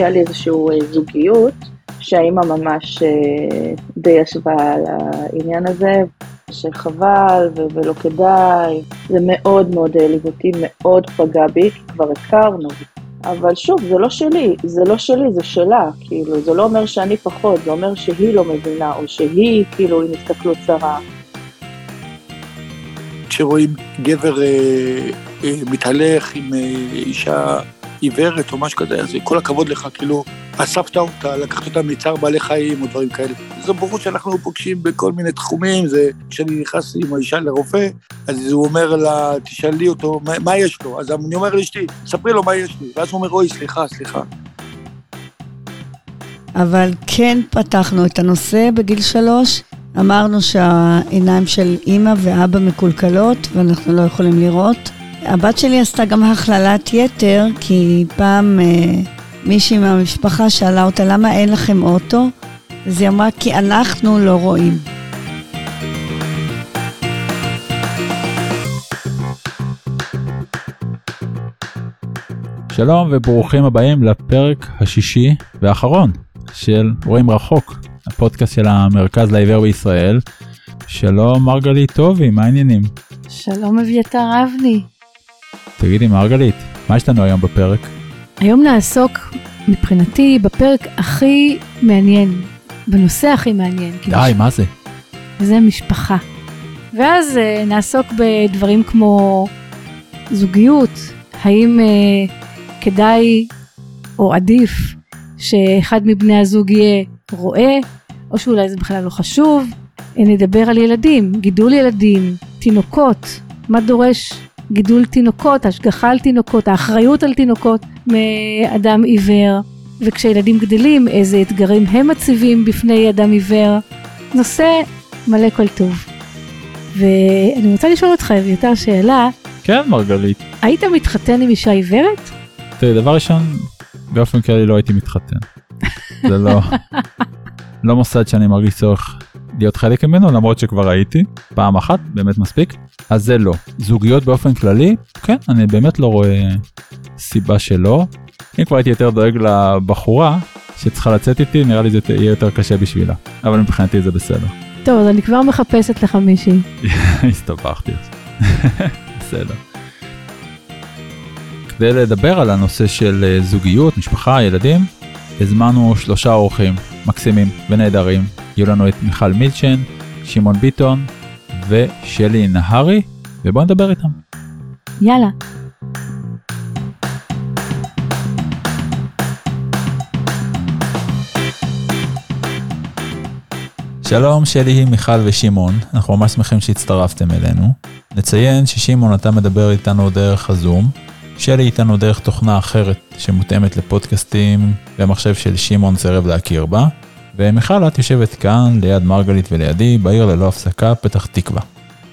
היה לי איזושהי זוגיות, שהאימא ממש די ישבה על העניין הזה, שחבל ולא כדאי, זה מאוד מאוד העליב אותי, מאוד פגע בי, כי כבר הכרנו. אבל שוב, זה לא שלי, זה לא שלי, זה שלה, כאילו, זה לא אומר שאני פחות, זה אומר שהיא לא מבינה, או שהיא, כאילו, עם הסתכלות צרה. כשרואים גבר אה, אה, מתהלך עם אה, אישה עיוורת או משהו כזה, אז כל הכבוד לך, כאילו, אספת אותה, לקחת אותה מצער בעלי חיים או דברים כאלה. זו בורות שאנחנו פוגשים בכל מיני תחומים, זה כשאני נכנס עם האישה לרופא, אז הוא אומר לה, תשאלי אותו, מה, מה יש לו? אז אני אומר לאשתי, ספרי לו מה יש לי. ואז הוא אומר, אוי, סליחה, סליחה. אבל כן פתחנו את הנושא בגיל שלוש. אמרנו שהעיניים של אימא ואבא מקולקלות ואנחנו לא יכולים לראות. הבת שלי עשתה גם הכללת יתר, כי פעם אה, מישהי מהמשפחה שאלה אותה, למה אין לכם אוטו? אז היא אמרה, כי אנחנו לא רואים. שלום וברוכים הבאים לפרק השישי והאחרון של רואים רחוק, הפודקאסט של המרכז לעיוור בישראל. שלום מרגלית טובי, מה העניינים? שלום אביתר אבני. תגידי מרגלית, מה יש לנו היום בפרק? היום נעסוק מבחינתי בפרק הכי מעניין, בנושא הכי מעניין. די, מה זה? זה משפחה. ואז uh, נעסוק בדברים כמו זוגיות, האם uh, כדאי או עדיף שאחד מבני הזוג יהיה רועה, או שאולי זה בכלל לא חשוב. נדבר על ילדים, גידול ילדים, תינוקות, מה דורש גידול תינוקות, השגחה על תינוקות, האחריות על תינוקות מאדם עיוור, וכשילדים גדלים איזה אתגרים הם מציבים בפני אדם עיוור. נושא מלא כל טוב. ואני רוצה לשאול אותך אביתר שאלה. כן מרגלית. היית מתחתן עם אישה עיוורת? תראי דבר ראשון באופן כללי לא הייתי מתחתן. זה לא לא מוסד שאני מרגיש צורך להיות חלק ממנו למרות שכבר הייתי פעם אחת באמת מספיק אז זה לא זוגיות באופן כללי כן אני באמת לא רואה סיבה שלא אם כבר הייתי יותר דואג לבחורה שצריכה לצאת איתי נראה לי זה יהיה יותר קשה בשבילה אבל מבחינתי זה בסדר. טוב אז אני כבר מחפשת לך מישהי. הסתבכתי. בסדר. כדי לדבר על הנושא של אה, זוגיות משפחה ילדים הזמנו שלושה אורחים מקסימים ונהדרים יהיו לנו את מיכל מילצ'ן, שמעון ביטון ושלי נהרי, ובואו נדבר איתם. יאללה. שלום, שלי, מיכל ושמעון, אנחנו ממש שמחים שהצטרפתם אלינו. נציין ששמעון אתה מדבר איתנו דרך הזום, שלי איתנו דרך תוכנה אחרת שמותאמת לפודקאסטים במחשב של שמעון סירב להכיר בה, ומיכל את יושבת כאן ליד מרגלית ולידי בעיר ללא הפסקה פתח תקווה.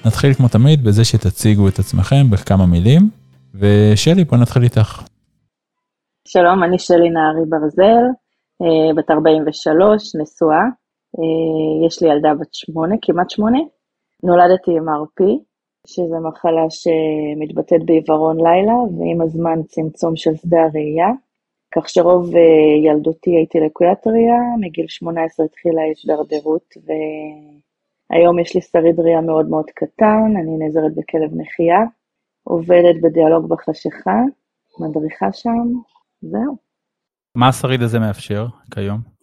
נתחיל כמו תמיד בזה שתציגו את עצמכם בכמה מילים, ושלי בוא נתחיל איתך. שלום, אני שלי נהרי ברזל, אה, בת 43, נשואה, אה, יש לי ילדה בת שמונה, כמעט שמונה. נולדתי עם RP, שזו מחלה שמתבטאת בעיוורון לילה, ועם הזמן צמצום של שדה הראייה. כך שרוב אה, ילדותי הייתי לקוית ראייה, מגיל 18 התחילה ההתדרדרות, והיום יש לי שריד ראייה מאוד מאוד קטן, אני נעזרת בכלב נחייה, עובדת בדיאלוג בחשיכה, מדריכה שם, זהו. מה השריד הזה מאפשר כיום?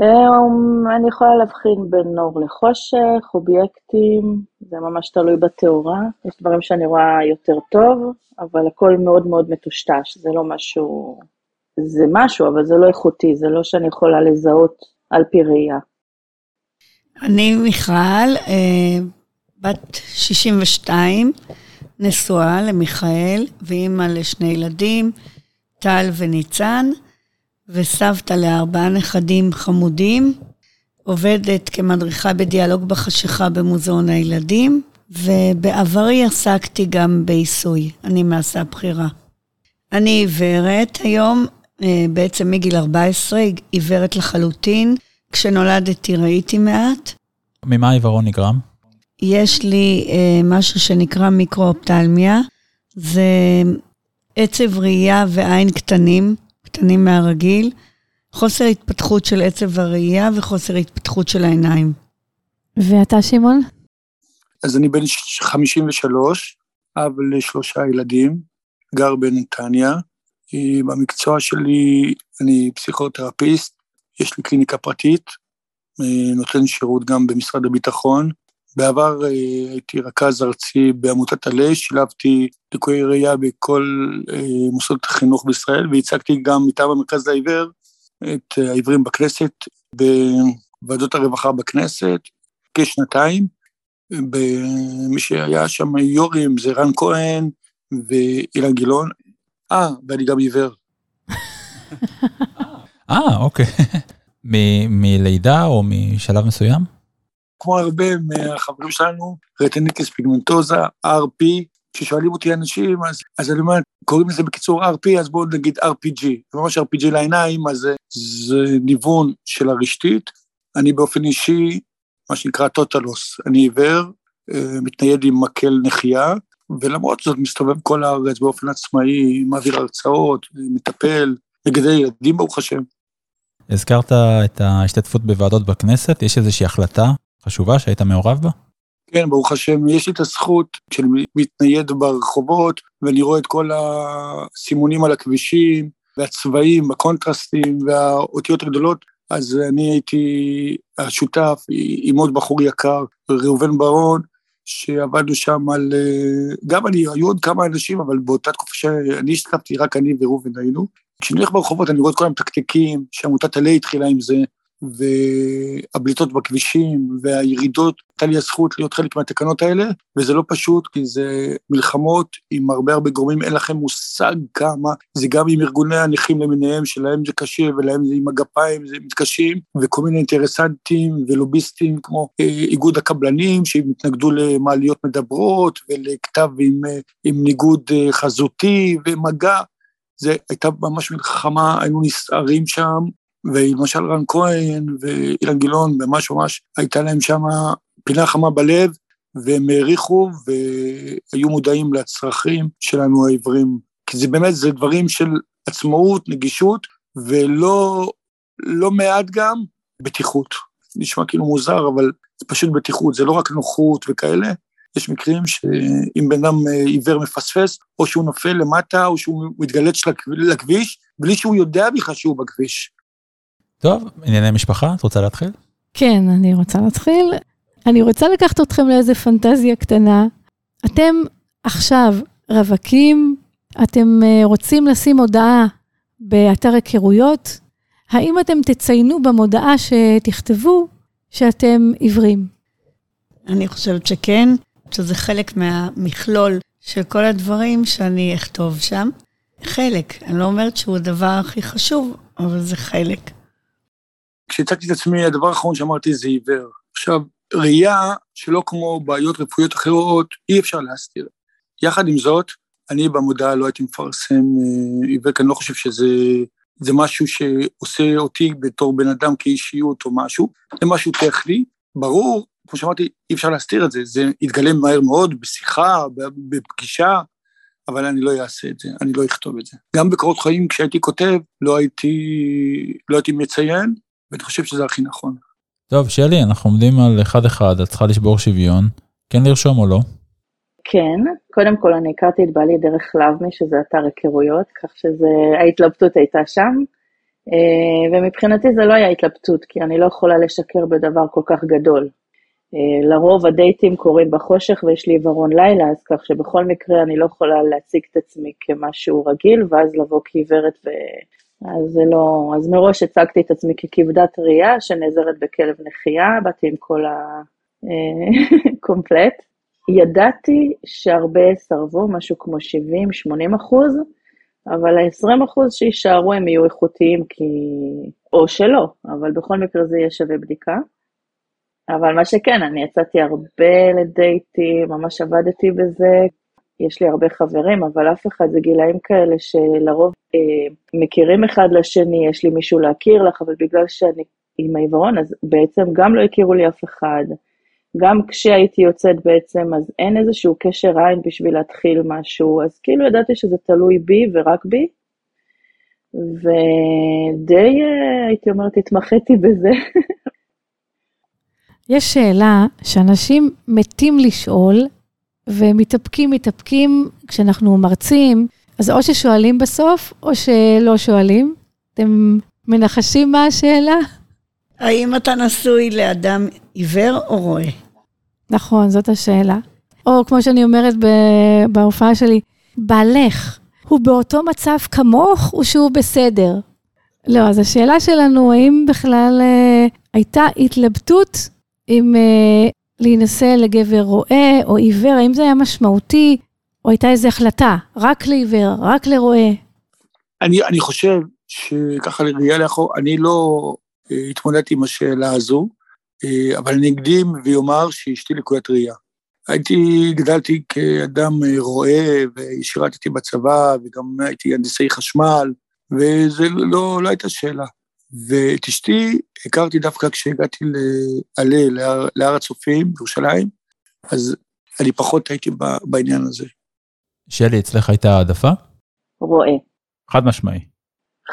אה, אני יכולה להבחין בין אור לחושך, אובייקטים, זה ממש תלוי בתאורה. יש דברים שאני רואה יותר טוב, אבל הכל מאוד מאוד מטושטש, זה לא משהו זה משהו, אבל זה לא איכותי, זה לא שאני יכולה לזהות על פי ראייה. אני מיכל, אה, בת 62, נשואה למיכאל ואימא לשני ילדים, טל וניצן, וסבתא לארבעה נכדים חמודים. עובדת כמדריכה בדיאלוג בחשיכה במוזיאון הילדים, ובעברי עסקתי גם בעיסוי, אני מעשה הבחירה. אני עיוורת היום, אה, בעצם מגיל 14, עיוורת לחלוטין. כשנולדתי ראיתי מעט. ממה העיוורון נגרם? יש לי אה, משהו שנקרא מיקרואופטלמיה. זה עצב ראייה ועין קטנים, קטנים מהרגיל, חוסר התפתחות של עצב הראייה וחוסר התפתחות של העיניים. ואתה, שמעון? אז אני בן 53, אב לשלושה ילדים, גר בנתניה. במקצוע שלי אני פסיכותרפיסט, יש לי קליניקה פרטית, אה, נותן שירות גם במשרד הביטחון. בעבר אה, הייתי רכז ארצי בעמותת עלה, שילבתי ליקויי ראייה בכל מוסדות החינוך בישראל, והצגתי גם מטעם המרכז לעיוור את העיוורים בכנסת, בוועדות הרווחה בכנסת, כשנתיים. מי שהיה שם יו"רים זה רן כהן ואילן גילאון. אה, ואני גם עיוור. אה, אוקיי. מלידה או משלב מסוים? כמו הרבה מהחברים שלנו, רטניטיס פיגמנטוזה, RP, כששואלים אותי אנשים, אז, אז אני אומר, קוראים לזה בקיצור RP, אז בואו נגיד RPG. ממש RPG לעיניים, אז זה, זה ניוון של הרשתית. אני באופן אישי, מה שנקרא טוטלוס, אני עיוור, אה, מתנייד עם מקל נחייה, ולמרות זאת מסתובב כל הארץ באופן עצמאי, מעביר הרצאות, מטפל, מגדל ילדים ברוך השם. הזכרת את ההשתתפות בוועדות בכנסת, יש איזושהי החלטה חשובה שהיית מעורב בה? כן, ברוך השם, יש לי את הזכות כשאני מתנייד ברחובות ואני רואה את כל הסימונים על הכבישים והצבעים, הקונטרסטים והאותיות הגדולות, אז אני הייתי השותף עם עוד בחור יקר, ראובן ברון, שעבדנו שם על, גם אני, היו עוד כמה אנשים, אבל באותה תקופה שאני השתתפתי, רק אני וראובן היינו. כשאני הולך ברחובות אני רואה את כל המתקתקים, שעמותת עלה התחילה עם זה, והבליטות בכבישים והירידות, הייתה לי הזכות להיות חלק מהתקנות האלה, וזה לא פשוט, כי זה מלחמות עם הרבה הרבה גורמים, אין לכם מושג כמה, זה גם עם ארגוני הנכים למיניהם, שלהם זה קשה ולהם זה עם הגפיים, זה מתקשים, וכל מיני אינטרסנטים ולוביסטים כמו אה, איגוד הקבלנים, שהם התנגדו למעליות מדברות ולכתב עם, אה, עם ניגוד אה, חזותי ומגע. זה הייתה ממש מלחמה, היינו נסערים שם, ולמשל רן כהן ואילן גילאון, ממש ממש הייתה להם שם פינה חמה בלב, והם העריכו והיו מודעים לצרכים שלנו העברים. כי זה באמת, זה דברים של עצמאות, נגישות, ולא לא מעט גם בטיחות. נשמע כאילו מוזר, אבל זה פשוט בטיחות, זה לא רק נוחות וכאלה, יש מקרים שאם בן אדם עיוור מפספס, או שהוא נופל למטה, או שהוא מתגלץ לכביש, בלי שהוא יודע בכלל שהוא בכביש. טוב, ענייני משפחה, את רוצה להתחיל? כן, אני רוצה להתחיל. אני רוצה לקחת אתכם לאיזה פנטזיה קטנה. אתם עכשיו רווקים, אתם אה, רוצים לשים הודעה באתר היכרויות, האם אתם תציינו במודעה שתכתבו שאתם עיוורים? אני חושבת שכן, שזה חלק מהמכלול של כל הדברים שאני אכתוב שם. חלק, אני לא אומרת שהוא הדבר הכי חשוב, אבל זה חלק. כשהצגתי את עצמי, הדבר האחרון שאמרתי זה עיוור. עכשיו, ראייה שלא כמו בעיות רפואיות אחרות, אי אפשר להסתיר. יחד עם זאת, אני במודעה לא הייתי מפרסם אה, עיוור, כי אני לא חושב שזה זה משהו שעושה אותי בתור בן אדם כאישיות או משהו, זה משהו טכני. ברור, כמו שאמרתי, אי אפשר להסתיר את זה, זה יתגלם מהר מאוד בשיחה, בפגישה, אבל אני לא אעשה את זה, אני לא אכתוב את זה. גם בקורות חיים, כשהייתי כותב, לא הייתי, לא הייתי מציין, ואני חושב שזה הכי נכון. טוב, שלי, אנחנו עומדים על אחד-אחד, את צריכה לשבור שוויון. כן לרשום או לא? כן, קודם כל אני הכרתי את בעלי דרך לאבמי, שזה אתר היכרויות, כך שההתלבטות הייתה שם. אה, ומבחינתי זה לא היה התלבטות, כי אני לא יכולה לשקר בדבר כל כך גדול. אה, לרוב הדייטים קורים בחושך ויש לי עיוורון לילה, אז כך שבכל מקרה אני לא יכולה להציג את עצמי כמשהו רגיל, ואז לבוא כעיוורת ו... אז זה לא, אז מראש הצגתי את עצמי ככבדת ראייה שנעזרת בכלב נחייה, באתי עם כל הקומפלט. ידעתי שהרבה סרבו, משהו כמו 70-80 אחוז, אבל ה-20 אחוז שיישארו הם יהיו איכותיים כי... או שלא, אבל בכל מקרה זה יהיה שווה בדיקה. אבל מה שכן, אני יצאתי הרבה לדייטים, ממש עבדתי בזה, יש לי הרבה חברים, אבל אף אחד, זה גילאים כאלה שלרוב אה, מכירים אחד לשני, יש לי מישהו להכיר לך, אבל בגלל שאני עם העיוורון, אז בעצם גם לא הכירו לי אף אחד. גם כשהייתי יוצאת בעצם, אז אין איזשהו קשר עין בשביל להתחיל משהו, אז כאילו ידעתי שזה תלוי בי ורק בי. ודי, אה, הייתי אומרת, התמחיתי בזה. יש שאלה שאנשים מתים לשאול, ומתאפקים, מתאפקים כשאנחנו מרצים, אז או ששואלים בסוף, או שלא שואלים. אתם מנחשים מה השאלה? האם אתה נשוי לאדם עיוור או רואה? נכון, זאת השאלה. או כמו שאני אומרת בהופעה שלי, בעלך, הוא באותו מצב כמוך או שהוא בסדר? לא, אז השאלה שלנו, האם בכלל אה, הייתה התלבטות אם אה, להינשא לגבר רואה או עיוור, האם זה היה משמעותי, או הייתה איזו החלטה, רק לעיוור, רק לרואה? אני, אני חושב שככה לראייה לאחור, אני לא אה, התמודדתי עם השאלה הזו, אה, אבל אני אקדים ואומר שאשתי לקוית ראייה. הייתי, גדלתי כאדם אה, רואה, ושירתתי בצבא, וגם הייתי הנדסאי חשמל, וזה לא, לא הייתה שאלה. ואת אשתי הכרתי דווקא כשהגעתי לעלה, להר, להר הצופים בירושלים, אז אני פחות הייתי בעניין הזה. שלי, אצלך הייתה העדפה? רואה. חד משמעי.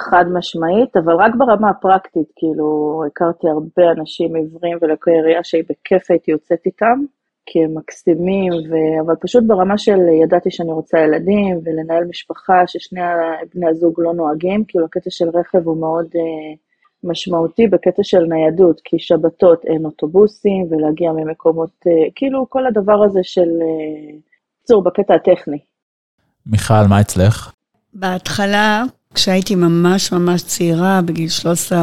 חד משמעית, אבל רק ברמה הפרקטית, כאילו, הכרתי הרבה אנשים עיוורים ולקויי ראייה שהיא בכיף הייתי יוצאת איתם, כי הם מקסימים, ו... אבל פשוט ברמה של ידעתי שאני רוצה ילדים ולנהל משפחה ששני בני הזוג לא נוהגים, כאילו הקטע של רכב הוא מאוד uh, משמעותי בקטע של ניידות, כי שבתות אין אוטובוסים ולהגיע ממקומות, uh, כאילו כל הדבר הזה של, בקיצור, uh, בקטע הטכני. מיכל, מה אצלך? בהתחלה, כשהייתי ממש ממש צעירה, בגיל 13-14,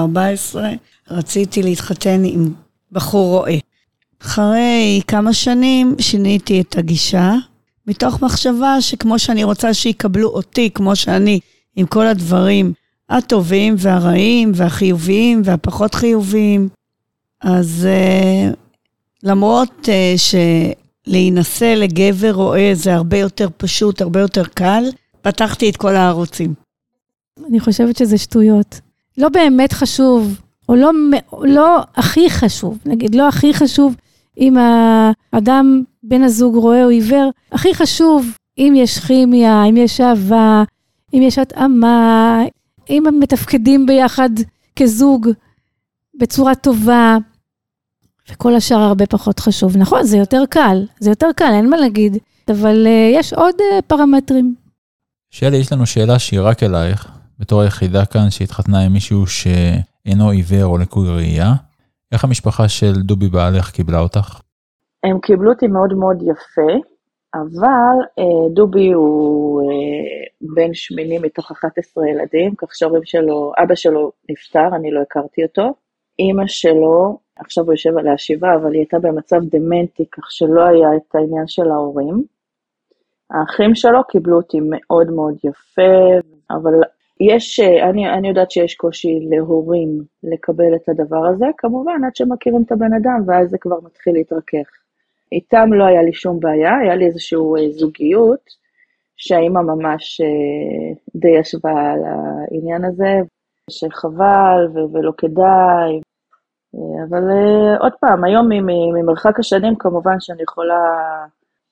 רציתי להתחתן עם בחור רועה. אחרי כמה שנים שיניתי את הגישה, מתוך מחשבה שכמו שאני רוצה שיקבלו אותי כמו שאני, עם כל הדברים הטובים והרעים והחיוביים והפחות חיוביים, אז uh, למרות uh, שלהינשא לגבר רואה זה הרבה יותר פשוט, הרבה יותר קל, פתחתי את כל הערוצים. אני חושבת שזה שטויות. לא באמת חשוב, או לא, לא הכי חשוב, נגיד, לא הכי חשוב אם האדם, בן הזוג רואה או עיוור, הכי חשוב אם יש כימיה, אם יש אהבה, אם יש התאמה, אם הם מתפקדים ביחד כזוג בצורה טובה, וכל השאר הרבה פחות חשוב. נכון, זה יותר קל, זה יותר קל, אין מה להגיד, אבל uh, יש עוד uh, פרמטרים. שלי, יש לנו שאלה שהיא רק אלייך, בתור היחידה כאן שהתחתנה עם מישהו שאינו עיוור או לקוי ראייה. איך המשפחה של דובי בעלך קיבלה אותך? הם קיבלו אותי מאוד מאוד יפה, אבל אה, דובי הוא אה, בן שמיני מתוך 11 ילדים, כך שההורים שלו, אבא שלו נפטר, אני לא הכרתי אותו. אימא שלו, עכשיו הוא יושב על השבעה, אבל היא הייתה במצב דמנטי, כך שלא היה את העניין של ההורים. האחים שלו קיבלו אותי מאוד מאוד יפה, אבל יש, אני, אני יודעת שיש קושי להורים לקבל את הדבר הזה, כמובן עד שמכירים את הבן אדם, ואז זה כבר מתחיל להתרכך. איתם לא היה לי שום בעיה, היה לי איזושהי אה, זוגיות, שהאימא ממש אה, די ישבה על העניין הזה, שחבל ו- ולא כדאי. אה, אבל עוד פעם, היום ממרחק השנים כמובן שאני יכולה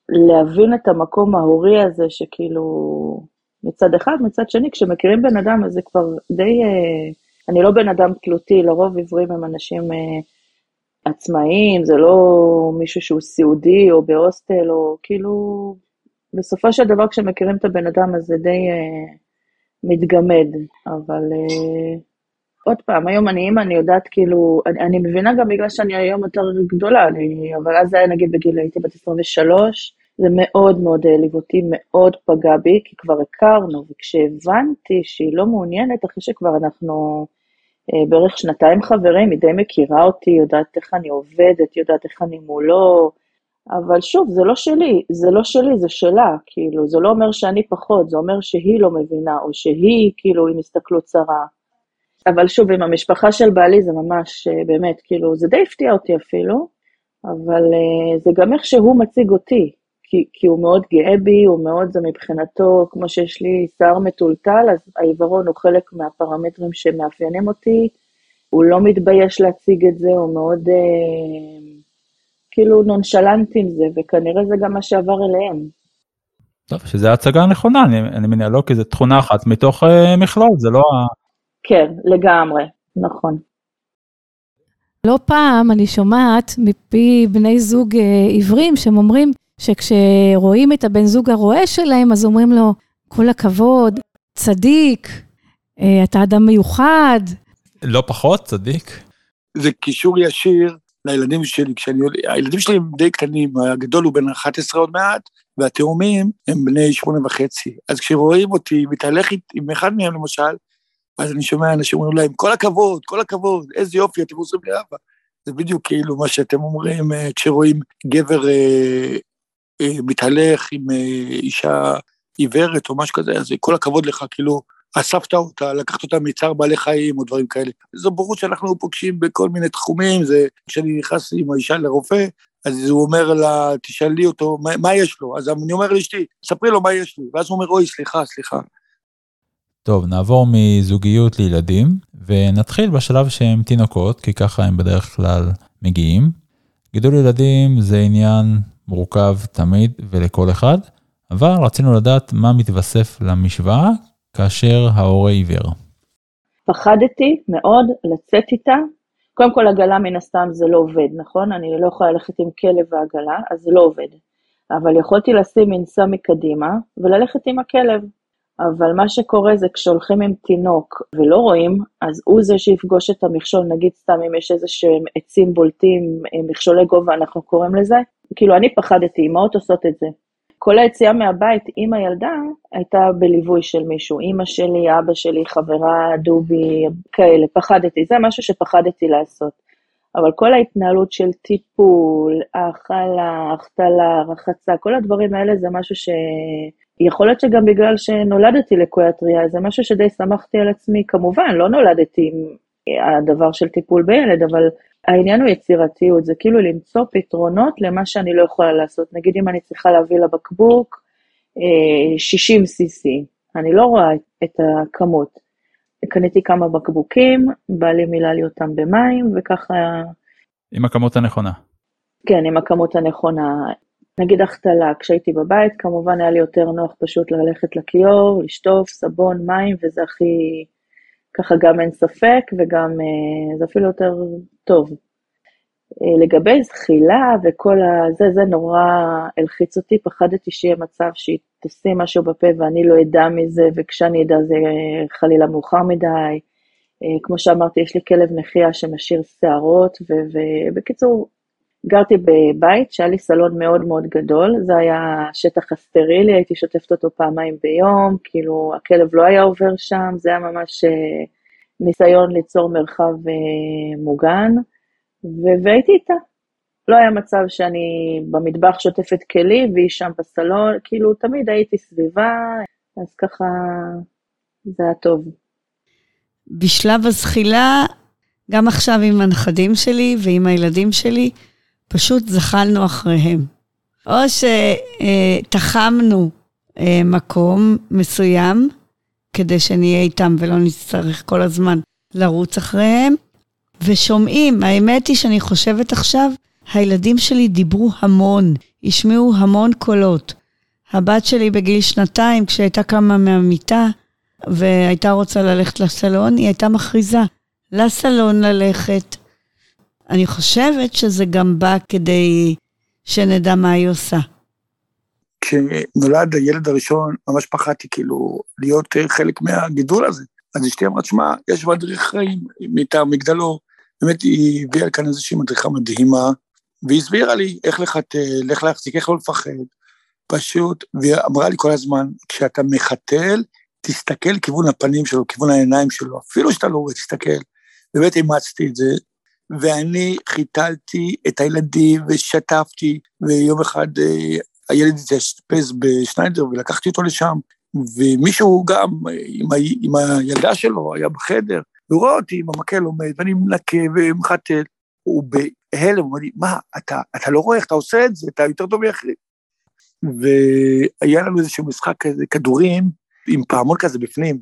להבין את המקום ההורי הזה, שכאילו מצד אחד, מצד שני, כשמכירים בן אדם, אז זה כבר די... אה, אני לא בן אדם תלותי, לרוב עיוורים הם אנשים אה, עצמאיים, זה לא מישהו שהוא סיעודי או בהוסטל, או כאילו... בסופו של דבר, כשמכירים את הבן אדם, אז זה די אה, מתגמד. אבל עוד פעם, היום אני אימא, אני יודעת כאילו, אני, אני מבינה גם בגלל שאני היום יותר גדולה, אני, אבל אז זה היה נגיד בגיל, הייתי בת 23, זה מאוד מאוד העליב אותי, מאוד פגע בי, כי כבר הכרנו, וכשהבנתי שהיא לא מעוניינת, אחרי שכבר אנחנו אה, בערך שנתיים חברים, היא די מכירה אותי, יודעת איך אני עובדת, יודעת איך אני מולו, אבל שוב, זה לא שלי, זה לא שלי, זה שלה, כאילו, זה לא אומר שאני פחות, זה אומר שהיא לא מבינה, או שהיא, כאילו, עם הסתכלות צרה. אבל שוב, עם המשפחה של בעלי זה ממש, אה, באמת, כאילו, זה די הפתיע אותי אפילו, אבל אה, זה גם איך שהוא מציג אותי, כי, כי הוא מאוד גאה בי, הוא מאוד, זה מבחינתו, כמו שיש לי שיער מטולטל, אז העיוורון הוא חלק מהפרמטרים שמאפיינים אותי, הוא לא מתבייש להציג את זה, הוא מאוד אה, כאילו נונשלנט עם זה, וכנראה זה גם מה שעבר אליהם. טוב, שזו הצגה נכונה, אני, אני מניח לא כי זו תכונה אחת מתוך uh, מכלול, זה לא ה... כן, לגמרי, נכון. לא פעם אני שומעת מפי בני זוג uh, עיוורים שהם אומרים שכשרואים את הבן זוג הרועה שלהם, אז אומרים לו, כל הכבוד, צדיק, uh, אתה אדם מיוחד. לא פחות, צדיק. זה קישור ישיר לילדים שלי, כשאני, הילדים שלי הם די קטנים, הגדול הוא בן 11 עוד מעט, והתאומים הם בני שמונה וחצי. אז כשרואים אותי מתהלך עם אחד מהם למשל, אז אני שומע אנשים אומרים להם, כל הכבוד, כל הכבוד, איזה יופי, אתם עוזרים לאבא. זה בדיוק כאילו מה שאתם אומרים אה, כשרואים גבר אה, אה, מתהלך עם אה, אישה עיוורת או משהו כזה, אז כל הכבוד לך, כאילו, אספת אותה, לקחת אותה מצער בעלי חיים או דברים כאלה. זו בורות שאנחנו פוגשים בכל מיני תחומים, זה כשאני נכנס עם האישה לרופא, אז הוא אומר לה, תשאלי אותו, מה, מה יש לו? אז אני אומר לאשתי, ספרי לו מה יש לי, ואז הוא אומר, אוי, סליחה, סליחה. טוב, נעבור מזוגיות לילדים, ונתחיל בשלב שהם תינוקות, כי ככה הם בדרך כלל מגיעים. גידול ילדים זה עניין מורכב תמיד ולכל אחד, אבל רצינו לדעת מה מתווסף למשוואה כאשר ההורה עיוור. פחדתי מאוד לצאת איתה. קודם כל עגלה מן הסתם זה לא עובד, נכון? אני לא יכולה ללכת עם כלב ועגלה, אז זה לא עובד. אבל יכולתי לשים מנסה מקדימה וללכת עם הכלב. אבל מה שקורה זה כשהולכים עם תינוק ולא רואים, אז הוא זה שיפגוש את המכשול, נגיד סתם אם יש איזה שהם עצים בולטים, מכשולי גובה אנחנו קוראים לזה, כאילו אני פחדתי, אמהות עושות את זה. כל היציאה מהבית עם הילדה הייתה בליווי של מישהו, אימא שלי, אבא שלי, חברה, דובי, כאלה, פחדתי, זה משהו שפחדתי לעשות. אבל כל ההתנהלות של טיפול, האכלה, החתלה, רחצה, כל הדברים האלה זה משהו ש... יכול להיות שגם בגלל שנולדתי לקוית ראייה, זה משהו שדי שמחתי על עצמי. כמובן, לא נולדתי עם הדבר של טיפול בילד, אבל העניין הוא יצירתיות, זה כאילו למצוא פתרונות למה שאני לא יכולה לעשות. נגיד אם אני צריכה להביא לבקבוק 60 אה, cc, אני לא רואה את הכמות. קניתי כמה בקבוקים, בא לי מילא לי אותם במים, וככה... עם הכמות הנכונה. כן, עם הכמות הנכונה. נגיד החתלה, כשהייתי בבית, כמובן היה לי יותר נוח פשוט ללכת לכיור, לשטוף, סבון, מים, וזה הכי, ככה גם אין ספק, וגם אה, זה אפילו יותר טוב. אה, לגבי זחילה וכל הזה, זה נורא הלחיץ אותי, פחדתי שיהיה מצב שהיא תשים משהו בפה ואני לא אדע מזה, וכשאני אדע זה חלילה מאוחר מדי. אה, כמו שאמרתי, יש לי כלב נחייה שמשאיר שערות, ובקיצור, גרתי בבית שהיה לי סלון מאוד מאוד גדול, זה היה שטח הסטרילי, הייתי שוטפת אותו פעמיים ביום, כאילו הכלב לא היה עובר שם, זה היה ממש אה, ניסיון ליצור מרחב אה, מוגן, והייתי איתה. לא היה מצב שאני במטבח שוטפת כלים והיא שם בסלון, כאילו תמיד הייתי סביבה, אז ככה זה היה טוב. בשלב הזחילה, גם עכשיו עם הנכדים שלי ועם הילדים שלי, פשוט זחלנו אחריהם. או שתחמנו אה, מקום מסוים, כדי שנהיה איתם ולא נצטרך כל הזמן לרוץ אחריהם, ושומעים, האמת היא שאני חושבת עכשיו, הילדים שלי דיברו המון, השמיעו המון קולות. הבת שלי בגיל שנתיים, כשהייתה קמה מהמיטה והייתה רוצה ללכת לסלון, היא הייתה מכריזה לסלון ללכת, אני חושבת שזה גם בא כדי שנדע מה היא עושה. כשנולד הילד הראשון, ממש פחדתי כאילו להיות אה, חלק מהגידול הזה. אז אשתי אמרה, שמע, יש מדריך חיים מטעם מגדלו. באמת היא הביאה כאן איזושהי מדריכה מדהימה, והיא הסבירה לי איך לחתל, איך להחזיק, איך לא לפחד. פשוט, והיא אמרה לי כל הזמן, כשאתה מחתל, תסתכל לכיוון הפנים שלו, לכיוון העיניים שלו, אפילו שאתה לא רואה, תסתכל. באמת אימצתי את זה, ואני חיתלתי את הילדים ושטפתי, ויום אחד אה, הילד התאשפז בשניידר ולקחתי אותו לשם, ומישהו גם עם, ה, עם הילדה שלו היה בחדר, והוא רואה אותי עם המקל עומד, ואני מנקה ומחתל, הוא בהלם, הוא אומר לי, מה, אתה, אתה לא רואה איך אתה עושה את זה, אתה יותר טוב מאחרים. והיה לנו איזשהו משחק כזה, כדורים, עם פעמון כזה בפנים,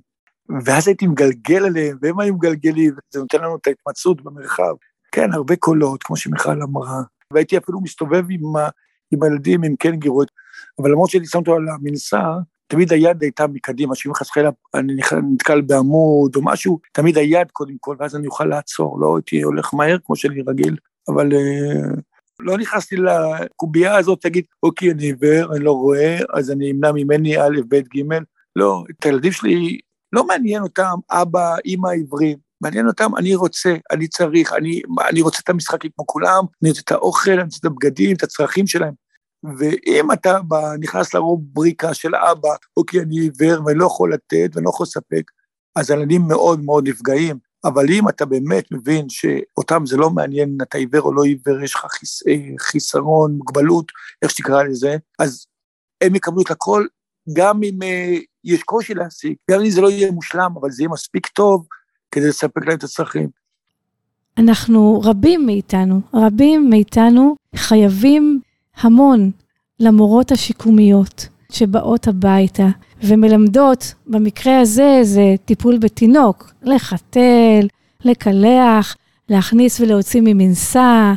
ואז הייתי מגלגל עליהם, והם היו מגלגלים, זה נותן לנו את ההתמצאות במרחב. כן, הרבה קולות, כמו שמיכל אמרה, והייתי אפילו מסתובב עם, ה, עם הילדים עם קנגירות, אבל למרות שאני שם אותו על המנסה, תמיד היד הייתה מקדימה, שאם חס וחלילה אני נתקל בעמוד או משהו, תמיד היד קודם כל, ואז אני אוכל לעצור, לא הייתי הולך מהר כמו שאני רגיל, אבל אה, לא נכנסתי לקובייה הזאת, תגיד, אוקיי, אני עיוור, אני לא רואה, אז אני אמנע ממני א', ב', ג', לא, את הילדים שלי, לא מעניין אותם אבא, אימא עיוורים, מעניין אותם, אני רוצה, אני צריך, אני, אני רוצה את המשחקים כמו כולם, אני רוצה את האוכל, אני רוצה את הבגדים, את הצרכים שלהם. ואם אתה נכנס לרובריקה של אבא, אוקיי, אני עיוור ואני לא יכול לתת ואני לא יכול לספק, אז הילדים מאוד מאוד נפגעים. אבל אם אתה באמת מבין שאותם זה לא מעניין, אתה עיוור או לא עיוור, יש לך חיס, אה, חיסרון, מוגבלות, איך שתקרא לזה, אז הם יקבלו את הכל, גם אם uh, יש קושי להשיג, גם אם זה לא יהיה מושלם, אבל זה יהיה מספיק טוב כדי לספק להם את הצרכים. אנחנו, רבים מאיתנו, רבים מאיתנו חייבים המון למורות השיקומיות שבאות הביתה ומלמדות, במקרה הזה זה טיפול בתינוק, לחתל, לקלח, להכניס ולהוציא ממנסה,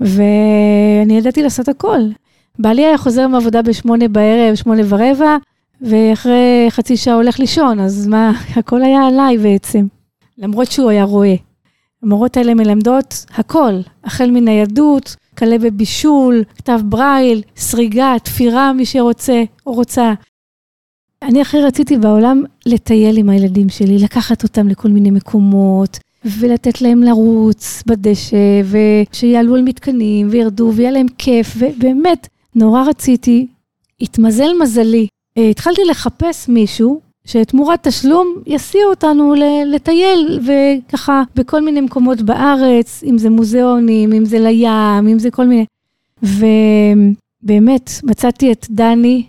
ואני ידעתי לעשות הכל. בעלי היה חוזר מעבודה בשמונה בערב, שמונה ורבע, ואחרי חצי שעה הולך לישון, אז מה, הכל היה עליי בעצם, למרות שהוא היה רואה. המורות האלה מלמדות הכל, החל מניידות, כלה בבישול, כתב ברייל, סריגה, תפירה, מי שרוצה או רוצה. אני הכי רציתי בעולם לטייל עם הילדים שלי, לקחת אותם לכל מיני מקומות, ולתת להם לרוץ בדשא, ושיעלו על מתקנים, וירדו, ויהיה להם כיף, ובאמת, נורא רציתי. התמזל מזלי. אה, התחלתי לחפש מישהו שתמורת תשלום יסיעו אותנו לטייל, וככה בכל מיני מקומות בארץ, אם זה מוזיאונים, אם זה לים, אם זה כל מיני. ובאמת, מצאתי את דני,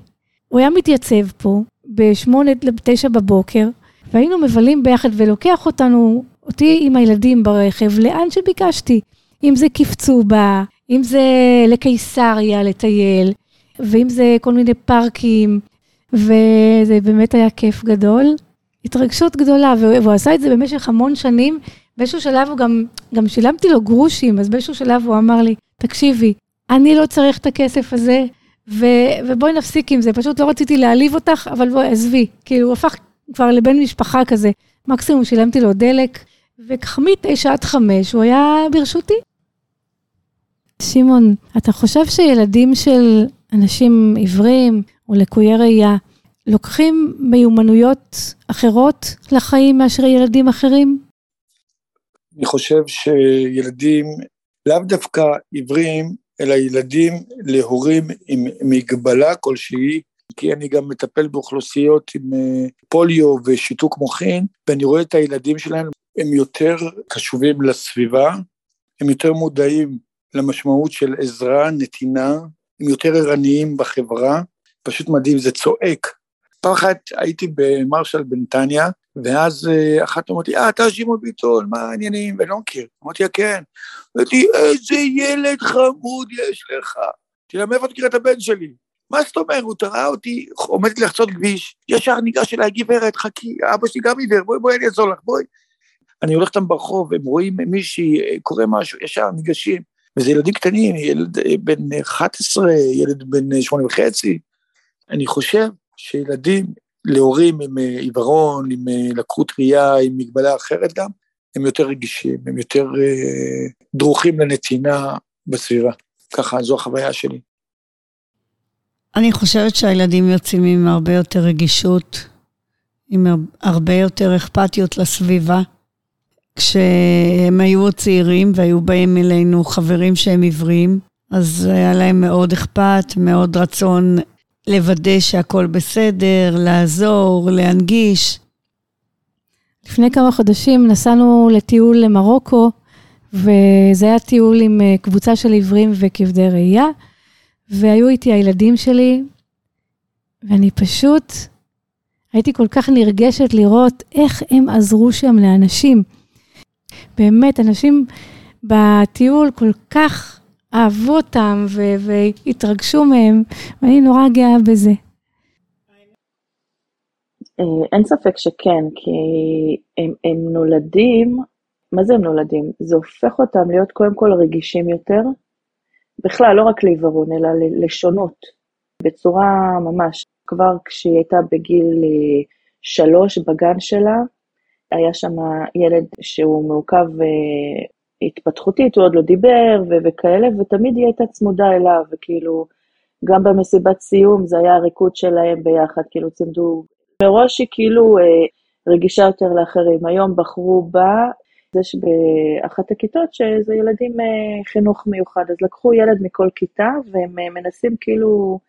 הוא היה מתייצב פה בשמונה, לתשע בבוקר, והיינו מבלים ביחד ולוקח אותנו, אותי עם הילדים ברכב, לאן שביקשתי. אם זה קפצובה, אם זה לקיסריה לטייל, ואם זה כל מיני פארקים, וזה באמת היה כיף גדול. התרגשות גדולה, והוא עשה את זה במשך המון שנים. באיזשהו שלב הוא גם, גם שילמתי לו גרושים, אז באיזשהו שלב הוא אמר לי, תקשיבי, אני לא צריך את הכסף הזה, ו, ובואי נפסיק עם זה, פשוט לא רציתי להעליב אותך, אבל בואי, עזבי. כאילו, הוא הפך כבר לבן משפחה כזה. מקסימום שילמתי לו דלק, וככה מתשע עד חמש הוא היה ברשותי. שמעון, אתה חושב שילדים של אנשים עיוורים או לקויי ראייה לוקחים מיומנויות אחרות לחיים מאשר ילדים אחרים? אני חושב שילדים, לאו דווקא עיוורים, אלא ילדים להורים עם מגבלה כלשהי, כי אני גם מטפל באוכלוסיות עם אה, פוליו ושיתוק מוחין, ואני רואה את הילדים שלהם, הם יותר קשובים לסביבה, הם יותר מודעים למשמעות של עזרה, נתינה, הם יותר ערניים בחברה, פשוט מדהים, זה צועק. פעם אחת הייתי במרשל בנתניה, ואז אה, אחת אמרתי, אה, אתה שמעון ביטון, מה העניינים? ואני לא מכיר. אמרתי לה, כן. אמרתי, איזה ילד חמוד יש לך. אמרתי לה, מאיפה תקרא את הבן שלי? מה זאת אומרת? הוא תראה אותי עומדת לחצות כביש, ישר ניגש אליי, גברת, חכי, אבא שלי גם עיוור, בואי, בואי, אני אעזור לך, בואי. אני הולך איתם ברחוב, הם רואים מישהי, אה, קורה משהו, ישר ניגשים. וזה ילדים קטנים, ילד אה, בן 11, ילד בן שמונה וחצי. אני חושב שילדים להורים עם אה, עיוורון, עם אה, לקות ראייה, עם מגבלה אחרת גם, הם יותר רגישים, הם יותר אה, דרוכים לנתינה בסביבה. ככה, זו החוויה שלי. אני חושבת שהילדים יוצאים עם הרבה יותר רגישות, עם הרבה יותר אכפתיות לסביבה. כשהם היו צעירים והיו באים אלינו חברים שהם עיוורים, אז היה להם מאוד אכפת, מאוד רצון לוודא שהכל בסדר, לעזור, להנגיש. לפני כמה חודשים נסענו לטיול למרוקו, וזה היה טיול עם אה, קבוצה של עיוורים וכבדי ראייה, והיו איתי הילדים שלי, ואני פשוט הייתי כל כך נרגשת לראות איך הם עזרו שם לאנשים. באמת, אנשים בטיול כל כך אהבו אותם והתרגשו מהם, ואני נורא גאה בזה. אה, אין ספק שכן, כי הם, הם נולדים, מה זה הם נולדים? זה הופך אותם להיות קודם כל רגישים יותר, בכלל, לא רק לעיוורון, אלא לשונות. בצורה ממש, כבר כשהיא הייתה בגיל אה, שלוש בגן שלה, היה שם ילד שהוא מעוכב אה, התפתחותית, הוא עוד לא דיבר ו- וכאלה, ותמיד היא הייתה צמודה אליו, וכאילו, גם במסיבת סיום זה היה הריקוד שלהם ביחד, כאילו צמדו. מראש היא כאילו אה, רגישה יותר לאחרים. היום בחרו בה, יש באחת הכיתות שזה ילדים אה, חינוך מיוחד, אז לקחו ילד מכל כיתה, והם אה, מנסים כאילו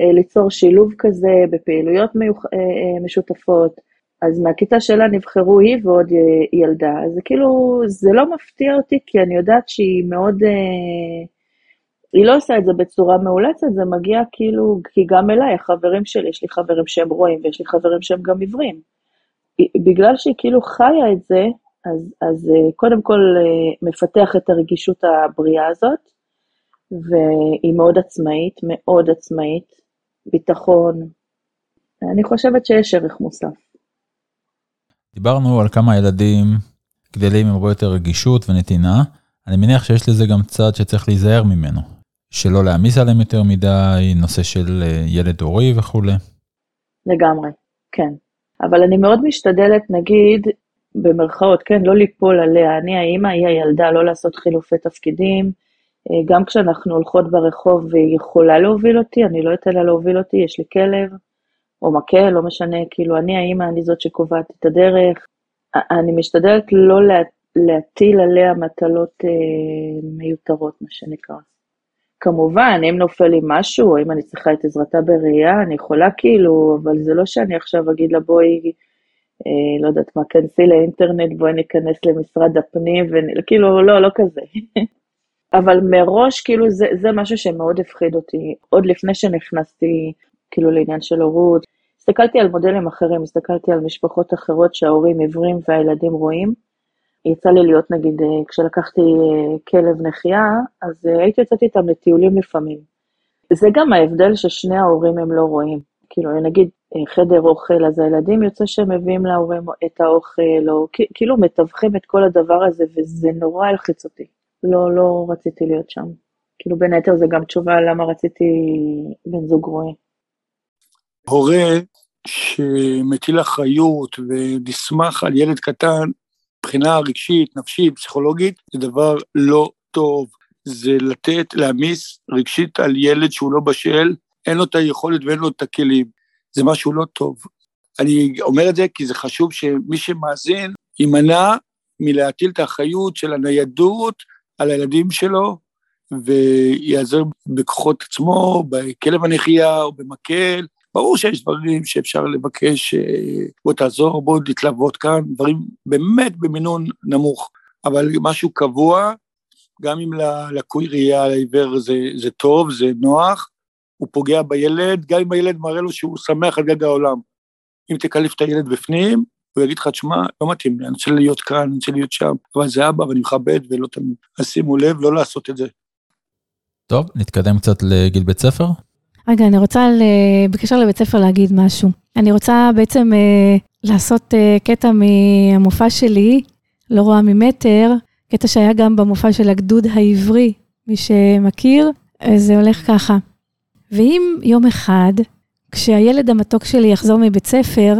אה, ליצור שילוב כזה בפעילויות מיוח... אה, אה, משותפות. אז מהכיתה שלה נבחרו היא ועוד אה, ילדה. אז זה כאילו, זה לא מפתיע אותי, כי אני יודעת שהיא מאוד... אה, היא לא עושה את זה בצורה מאולצת, זה מגיע כאילו, כי גם אליי, החברים שלי, יש לי חברים שהם רואים ויש לי חברים שהם גם עיוורים. בגלל שהיא כאילו חיה את זה, אז, אז אה, קודם כל מפתח את הרגישות הבריאה הזאת, והיא מאוד עצמאית, מאוד עצמאית, ביטחון. אני חושבת שיש ערך מוסף. דיברנו על כמה ילדים גדלים עם הרבה יותר רגישות ונתינה, אני מניח שיש לזה גם צד שצריך להיזהר ממנו. שלא להעמיס עליהם יותר מדי, נושא של אה, ילד הורי וכולי. לגמרי, כן. אבל אני מאוד משתדלת, נגיד, במרכאות, כן, לא ליפול עליה. אני האימא, היא הילדה, לא לעשות חילופי תפקידים. אה, גם כשאנחנו הולכות ברחוב והיא יכולה להוביל אותי, אני לא אתן לה להוביל אותי, יש לי כלב. או מקל, לא משנה, כאילו אני האימא, אני זאת שקובעת את הדרך. אני משתדלת לא לה, להטיל עליה מטלות אה, מיותרות, מה שנקרא. כמובן, אם נופל לי משהו, או אם אני צריכה את עזרתה בראייה, אני יכולה כאילו, אבל זה לא שאני עכשיו אגיד לה בואי, אה, לא יודעת מה, כנסי לאינטרנט, בואי ניכנס למשרד הפנים, וכאילו, לא, לא כזה. אבל מראש, כאילו, זה, זה משהו שמאוד הפחיד אותי. עוד לפני שנכנסתי כאילו לעניין של הורות. הסתכלתי על מודלים אחרים, הסתכלתי על משפחות אחרות שההורים עיוורים והילדים רואים. יצא לי להיות, נגיד, אה, כשלקחתי אה, כלב נחייה, אז אה, הייתי יוצאת איתם לטיולים לפעמים. זה גם ההבדל ששני ההורים הם לא רואים. כאילו, נגיד, חדר אוכל, אז הילדים יוצא שהם מביאים להורים את האוכל, או כאילו מתווכים את כל הדבר הזה, וזה נורא הלחיץ אותי. לא, לא רציתי להיות שם. כאילו, בין היתר זה גם תשובה למה רציתי בן זוג רואה. הורה שמטיל אחריות ונסמך על ילד קטן, מבחינה רגשית, נפשית, פסיכולוגית, זה דבר לא טוב. זה לתת, להעמיס רגשית על ילד שהוא לא בשל, אין לו את היכולת ואין לו את הכלים. זה משהו לא טוב. אני אומר את זה כי זה חשוב שמי שמאזין יימנע מלהטיל את האחריות של הניידות על הילדים שלו, ויעזר בכוחות עצמו, בכלב הנחייה או במקל, ברור שיש דברים שאפשר לבקש, אה, בוא תעזור, בוא נתלוות כאן, דברים באמת במינון נמוך, אבל משהו קבוע, גם אם ללקוי ראייה, לעיוור זה, זה טוב, זה נוח, הוא פוגע בילד, גם אם הילד מראה לו שהוא שמח על גג העולם. אם תקלף את הילד בפנים, הוא יגיד לך, תשמע, לא מתאים לי, אני רוצה להיות כאן, אני רוצה להיות שם, אבל זה אבא ואני מכבד ולא תמיד. אז שימו לב, לא לעשות את זה. טוב, נתקדם קצת לגיל בית ספר. רגע, אני רוצה בקשר לבית ספר להגיד משהו. אני רוצה בעצם אה, לעשות אה, קטע מהמופע שלי, לא רואה ממטר, קטע שהיה גם במופע של הגדוד העברי, מי שמכיר, זה הולך ככה. ואם יום אחד, כשהילד המתוק שלי יחזור מבית ספר,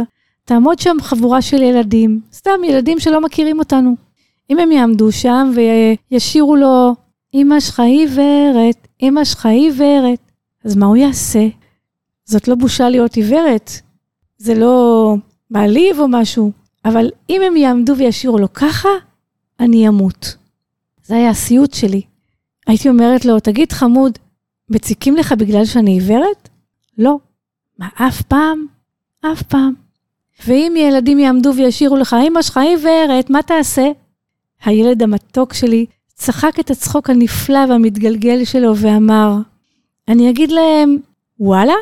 תעמוד שם חבורה של ילדים, סתם ילדים שלא מכירים אותנו. אם הם יעמדו שם וישירו לו, אמא שלך עיוורת, אמא שלך עיוורת, אז מה הוא יעשה? זאת לא בושה להיות עיוורת, זה לא מעליב או משהו, אבל אם הם יעמדו וישירו לו ככה, אני אמות. זה היה הסיוט שלי. הייתי אומרת לו, תגיד חמוד, מציקים לך בגלל שאני עיוורת? לא. מה, אף פעם? אף פעם. ואם ילדים יעמדו וישירו לך, אמא שלך עיוורת, מה תעשה? הילד המתוק שלי צחק את הצחוק הנפלא והמתגלגל שלו ואמר, אני אגיד להם, וואלה,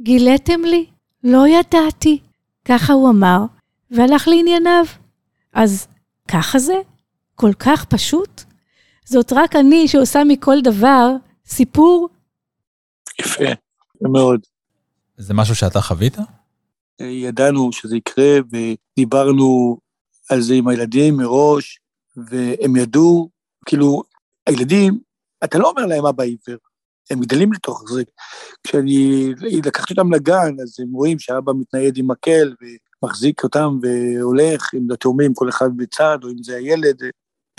גיליתם לי? לא ידעתי. ככה הוא אמר, והלך לענייניו. אז ככה זה? כל כך פשוט? זאת רק אני שעושה מכל דבר סיפור? יפה, מאוד. זה משהו שאתה חווית? ידענו שזה יקרה ודיברנו על זה עם הילדים מראש, והם ידעו, כאילו, הילדים, אתה לא אומר להם אבא עיוור, הם גדלים לתוך זה. כשאני לקחתי אותם לגן, אז הם רואים שאבא מתנייד עם מקל ומחזיק אותם והולך עם התאומים, כל אחד בצד, או אם זה הילד.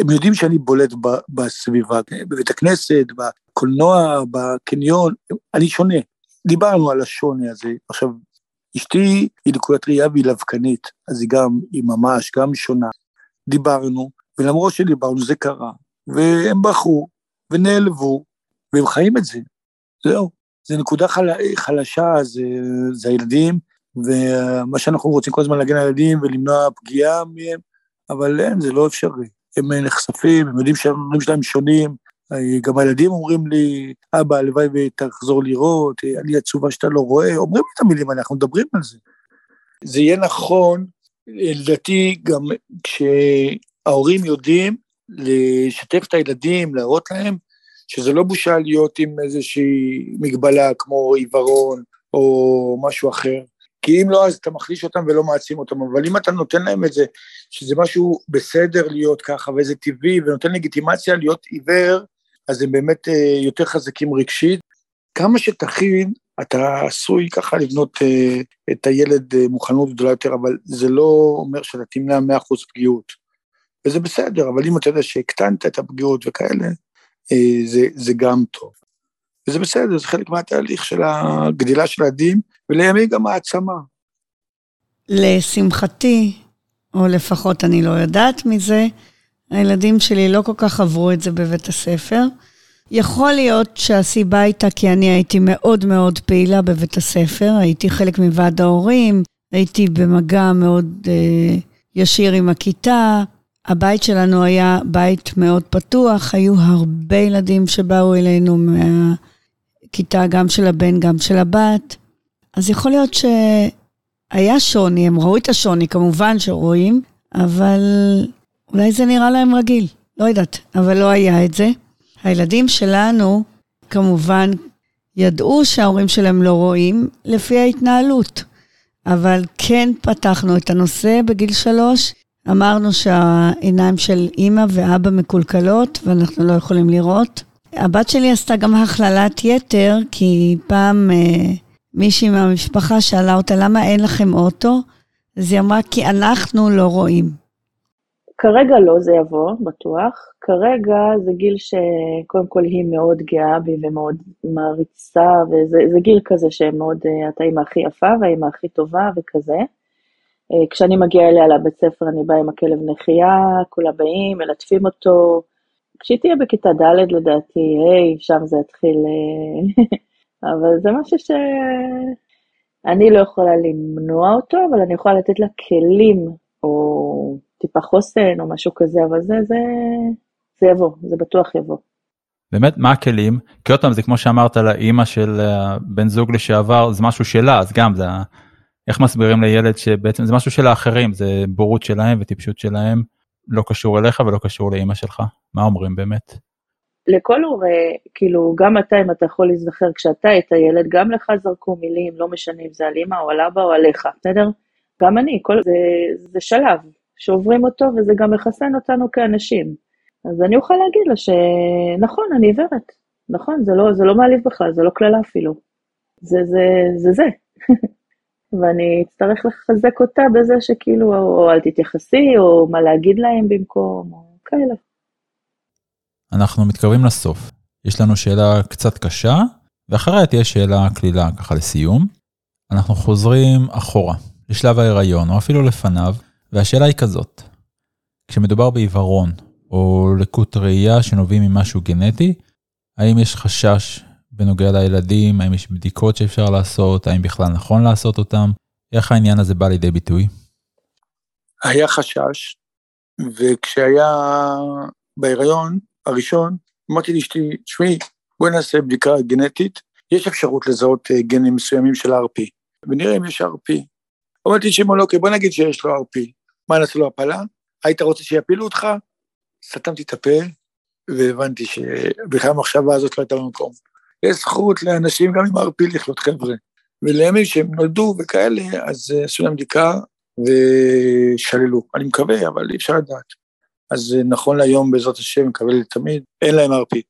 הם יודעים שאני בולט בסביבה, בבית הכנסת, בקולנוע, בקניון, אני שונה. דיברנו על השוני הזה. עכשיו, אשתי היא לקוית ראייה והיא לבקנית, אז היא גם, היא ממש גם שונה. דיברנו, ולמרות שדיברנו זה קרה, והם בחרו, ונעלבו, והם חיים את זה. זהו. זה נקודה חל... חלשה, זה, זה הילדים, ומה שאנחנו רוצים כל הזמן להגן על הילדים ולמנוע פגיעה מהם, אבל אין, זה לא אפשרי. הם נחשפים, הם יודעים שהדברים שלהם שונים, גם הילדים אומרים לי, אבא, הלוואי ותחזור לראות, אני עצובה שאתה לא רואה, אומרים את המילים האלה, אנחנו מדברים על זה. זה יהיה נכון, לדעתי, גם כשההורים יודעים לשתף את הילדים, להראות להם שזה לא בושה להיות עם איזושהי מגבלה כמו עיוורון או משהו אחר. כי אם לא, אז אתה מחליש אותם ולא מעצים אותם, אבל אם אתה נותן להם את זה, שזה משהו בסדר להיות ככה, וזה טבעי, ונותן לגיטימציה להיות עיוור, אז הם באמת אה, יותר חזקים רגשית. כמה שתכין, אתה עשוי ככה לבנות אה, את הילד אה, מוכנות גדולה יותר, אבל זה לא אומר שאתה תמנע 100% פגיעות. וזה בסדר, אבל אם אתה יודע שהקטנת את הפגיעות וכאלה, זה, זה גם טוב. וזה בסדר, זה חלק מהתהליך של הגדילה של הילדים, ולימים גם העצמה. לשמחתי, או לפחות אני לא יודעת מזה, הילדים שלי לא כל כך עברו את זה בבית הספר. יכול להיות שהסיבה הייתה כי אני הייתי מאוד מאוד פעילה בבית הספר, הייתי חלק מוועד ההורים, הייתי במגע מאוד אה, ישיר עם הכיתה. הבית שלנו היה בית מאוד פתוח, היו הרבה ילדים שבאו אלינו מהכיתה, גם של הבן, גם של הבת. אז יכול להיות שהיה שוני, הם ראו את השוני, כמובן שרואים, אבל אולי זה נראה להם רגיל, לא יודעת, אבל לא היה את זה. הילדים שלנו, כמובן, ידעו שההורים שלהם לא רואים לפי ההתנהלות, אבל כן פתחנו את הנושא בגיל שלוש. אמרנו שהעיניים של אימא ואבא מקולקלות ואנחנו לא יכולים לראות. הבת שלי עשתה גם הכללת יתר, כי פעם אה, מישהי מהמשפחה שאלה אותה, למה אין לכם אוטו? אז היא אמרה, כי אנחנו לא רואים. כרגע לא, זה יבוא, בטוח. כרגע זה גיל שקודם כל היא מאוד גאה בי ומאוד מעריצה, וזה גיל כזה שמאוד, אה, את האמא הכי יפה והאמא הכי טובה וכזה. אה, כשאני מגיעה אליה לבית ספר אני באה עם הכלב נחייה, כולם באים, מלטפים אותו. כשהיא תהיה בכיתה ד' לדעתי, היי, שם זה יתחיל... אה, אבל זה משהו שאני לא יכולה למנוע אותו, אבל אני יכולה לתת לה כלים, או טיפה חוסן או משהו כזה, אבל זה, זה, זה יבוא, זה בטוח יבוא. באמת מה הכלים כי עוד פעם זה כמו שאמרת לאימא של אה, בן זוג לשעבר זה משהו שלה אז גם זה איך מסבירים לילד שבעצם זה משהו של האחרים זה בורות שלהם וטיפשות שלהם לא קשור אליך ולא קשור לאימא שלך מה אומרים באמת. לכל הורה כאילו גם אתה אם אתה יכול להיזכר כשאתה היית ילד גם לך זרקו מילים לא משנה אם זה על אימא או על אבא או עליך בסדר גם אני כל זה, זה שלב שעוברים אותו, וזה גם מחסן אותנו כאנשים. אז אני אוכל להגיד לה שנכון, אני עיוורת. נכון, זה לא, זה לא מעליב בכלל, זה לא קללה אפילו. זה זה, זה זה. ואני אצטרך לחזק אותה בזה שכאילו, או אל תתייחסי, או מה להגיד להם במקום, או כאלה. אנחנו מתקרבים לסוף. יש לנו שאלה קצת קשה, ואחריה תהיה שאלה קלילה ככה לסיום. אנחנו חוזרים אחורה, לשלב ההיריון, או אפילו לפניו, והשאלה היא כזאת, כשמדובר בעיוורון או לקות ראייה שנובעים ממשהו גנטי, האם יש חשש בנוגע לילדים, האם יש בדיקות שאפשר לעשות, האם בכלל נכון לעשות אותם, איך העניין הזה בא לידי ביטוי? היה חשש, וכשהיה בהיריון הראשון, אמרתי לאשתי, תשמעי, בואי נעשה בדיקה גנטית, יש אפשרות לזהות אה, גנים מסוימים של RP, ונראה אם יש RP. אמרתי שמעון, אוקיי, בוא נגיד שיש לו RP. מה נעשו לו הפלה? היית רוצה שיפילו אותך? סתמתי את הפה, והבנתי שבכלל המחשבה הזאת לא הייתה במקום. יש זכות לאנשים גם עם ערפי לחיות חבר'ה. ולימים שהם נולדו וכאלה, אז עשו להם בדיקה ושללו. אני מקווה, אבל אי אפשר לדעת. אז נכון להיום, בעזרת השם, מקווה לתמיד, אין להם ערפי.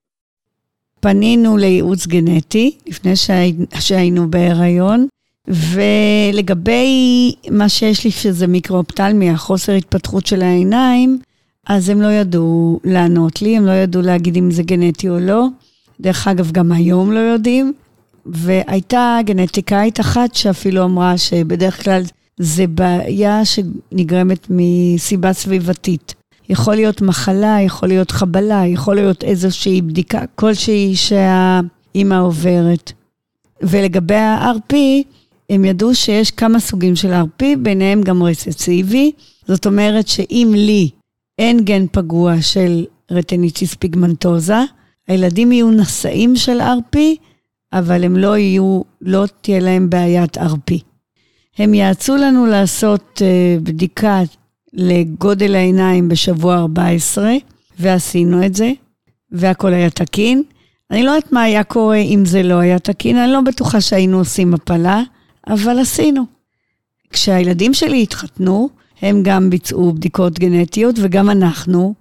פנינו לייעוץ גנטי, לפני שהי, שהיינו בהיריון, ולגבי מה שיש לי, שזה מיקרואופטלמיה, חוסר התפתחות של העיניים, אז הם לא ידעו לענות לי, הם לא ידעו להגיד אם זה גנטי או לא. דרך אגב, גם היום לא יודעים. והייתה גנטיקאית אחת שאפילו אמרה שבדרך כלל זה בעיה שנגרמת מסיבה סביבתית. יכול להיות מחלה, יכול להיות חבלה, יכול להיות איזושהי בדיקה כלשהי שהאימא עוברת. ולגבי ה-RP, הם ידעו שיש כמה סוגים של RP, ביניהם גם רססיבי. זאת אומרת שאם לי אין גן פגוע של רטניטיס פיגמנטוזה, הילדים יהיו נשאים של RP, אבל הם לא יהיו, לא תהיה להם בעיית RP. הם יעצו לנו לעשות uh, בדיקה לגודל העיניים בשבוע 14, ועשינו את זה, והכל היה תקין. אני לא יודעת מה היה קורה אם זה לא היה תקין, אני לא בטוחה שהיינו עושים הפלה, אבל עשינו. כשהילדים שלי התחתנו, הם גם ביצעו בדיקות גנטיות, וגם אנחנו,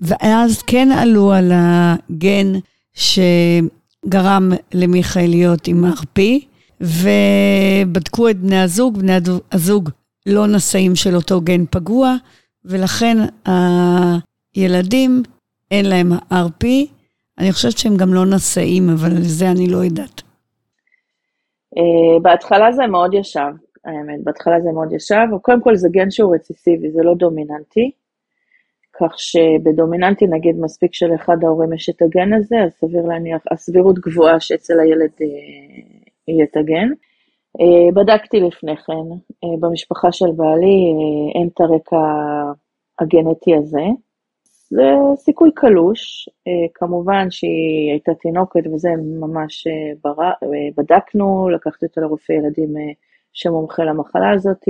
ואז כן עלו על הגן שגרם למיכאל להיות עם ערפי, ובדקו את בני הזוג, בני הזוג לא נשאים של אותו גן פגוע, ולכן הילדים, אין להם RP. אני חושבת שהם גם לא נשאים, אבל לזה אני לא יודעת. Uh, בהתחלה זה מאוד ישב, האמת, בהתחלה זה מאוד ישב, קודם כל זה גן שהוא רציסיבי, זה לא דומיננטי, כך שבדומיננטי נגיד מספיק שלאחד ההורים יש את הגן הזה, אז סביר להניח, הסבירות גבוהה שאצל הילד uh, יהיה את הגן. Uh, בדקתי לפני כן, uh, במשפחה של בעלי אין את הרקע הגנטי הזה. זה סיכוי קלוש, כמובן שהיא הייתה תינוקת וזה ממש ברא, בדקנו, לקחתי אותה לרופא ילדים שמומחה למחלה הזאת,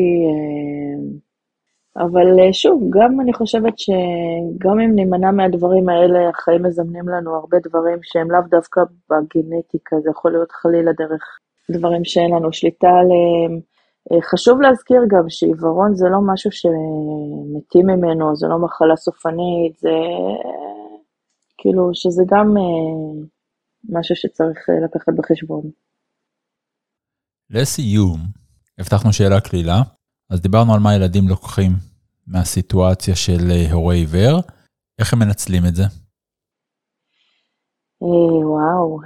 אבל שוב, גם אני חושבת שגם אם נימנע מהדברים האלה, החיים מזמנים לנו הרבה דברים שהם לאו דווקא בגנטיקה, זה יכול להיות חלילה דרך דברים שאין לנו שליטה עליהם. אה, חשוב להזכיר גם שעיוורון זה לא משהו שמתים ממנו, זה לא מחלה סופנית, זה כאילו שזה גם אה, משהו שצריך אה, לקחת בחשבון. לסיום, הבטחנו שאלה קלילה, אז דיברנו על מה ילדים לוקחים מהסיטואציה של הורה עיוור, איך הם מנצלים את זה? וואו.